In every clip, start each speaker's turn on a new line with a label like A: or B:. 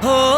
A: Oh.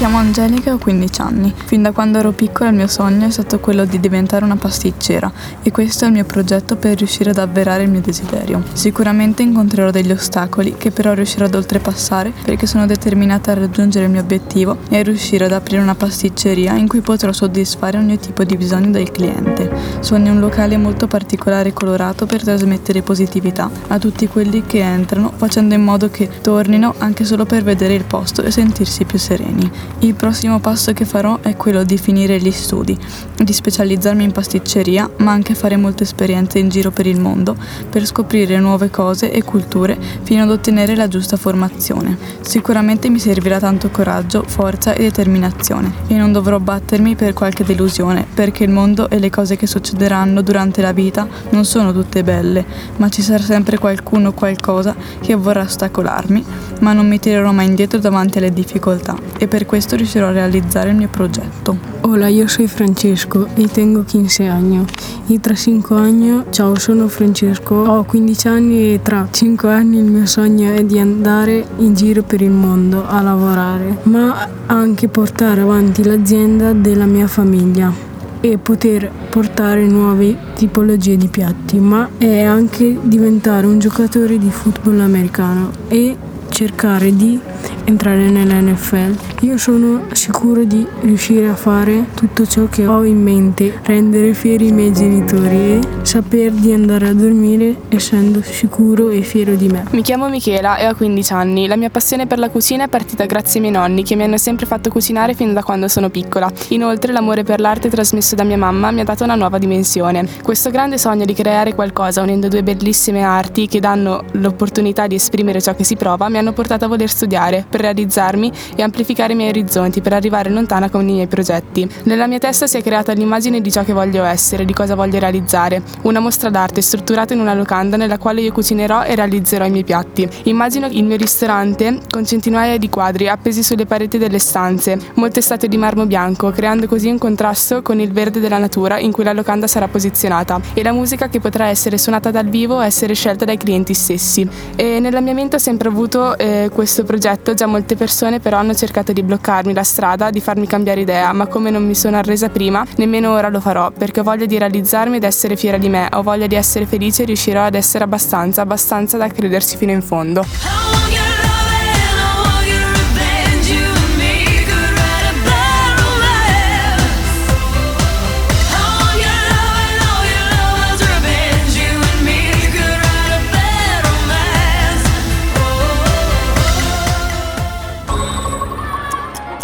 B: Chiamo Angelica e ho 15 anni. Fin da quando ero piccola il mio sogno è stato quello di diventare una pasticcera e questo è il mio progetto per riuscire ad avverare il mio desiderio. Sicuramente incontrerò degli ostacoli che però riuscirò ad oltrepassare perché sono determinata a raggiungere il mio obiettivo e a riuscire ad aprire una pasticceria in cui potrò soddisfare ogni tipo di bisogno del cliente. Sogno un locale molto particolare e colorato per trasmettere positività a tutti quelli che entrano facendo in modo che tornino anche solo per vedere il posto e sentirsi più sereni. Il prossimo passo che farò è quello di finire gli studi, di specializzarmi in pasticceria, ma anche fare molte esperienze in giro per il mondo per scoprire nuove cose e culture fino ad ottenere la giusta formazione. Sicuramente mi servirà tanto coraggio, forza e determinazione e non dovrò battermi per qualche delusione, perché il mondo e le cose che succederanno durante la vita non sono tutte belle, ma ci sarà sempre qualcuno o qualcosa che vorrà ostacolarmi, ma non mi tirerò mai indietro davanti alle difficoltà e per questo questo riuscirò a realizzare il mio progetto.
C: Hola, yo soy Francesco y tengo 15 años. Y tra 5 anni, ciao, sono Francesco, ho 15 anni e tra 5 anni il mio sogno è di andare in giro per il mondo a lavorare, ma anche portare avanti l'azienda della mia famiglia e poter portare nuove tipologie di piatti, ma è anche diventare un giocatore di football americano e cercare di entrare nell'NFL. Io sono sicuro di riuscire a fare tutto ciò che ho in mente, rendere fieri i miei genitori e saper di andare a dormire essendo sicuro e fiero di me.
D: Mi chiamo Michela e ho 15 anni. La mia passione per la cucina è partita grazie ai miei nonni che mi hanno sempre fatto cucinare fin da quando sono piccola. Inoltre l'amore per l'arte trasmesso da mia mamma mi ha dato una nuova dimensione. Questo grande sogno di creare qualcosa unendo due bellissime arti che danno l'opportunità di esprimere ciò che si prova mi hanno portato a voler studiare per realizzarmi e amplificare i miei orizzonti per arrivare lontana con i miei progetti. Nella mia testa si è creata l'immagine di ciò che voglio essere, di cosa voglio realizzare. Una mostra d'arte strutturata in una locanda nella quale io cucinerò e realizzerò i miei piatti. Immagino il mio ristorante con centinaia di quadri appesi sulle pareti delle stanze, molte statue di marmo bianco, creando così un contrasto con il verde della natura in cui la locanda sarà posizionata e la musica che potrà essere suonata dal vivo o essere scelta dai clienti stessi. E nella mia mente ho sempre avuto eh, questo progetto già molte persone però hanno cercato di bloccarmi la strada, di farmi cambiare idea, ma come non mi sono arresa prima, nemmeno ora lo farò, perché ho voglia di realizzarmi ed essere fiera di me, ho voglia di essere felice e riuscirò ad essere abbastanza, abbastanza da credersi fino in fondo.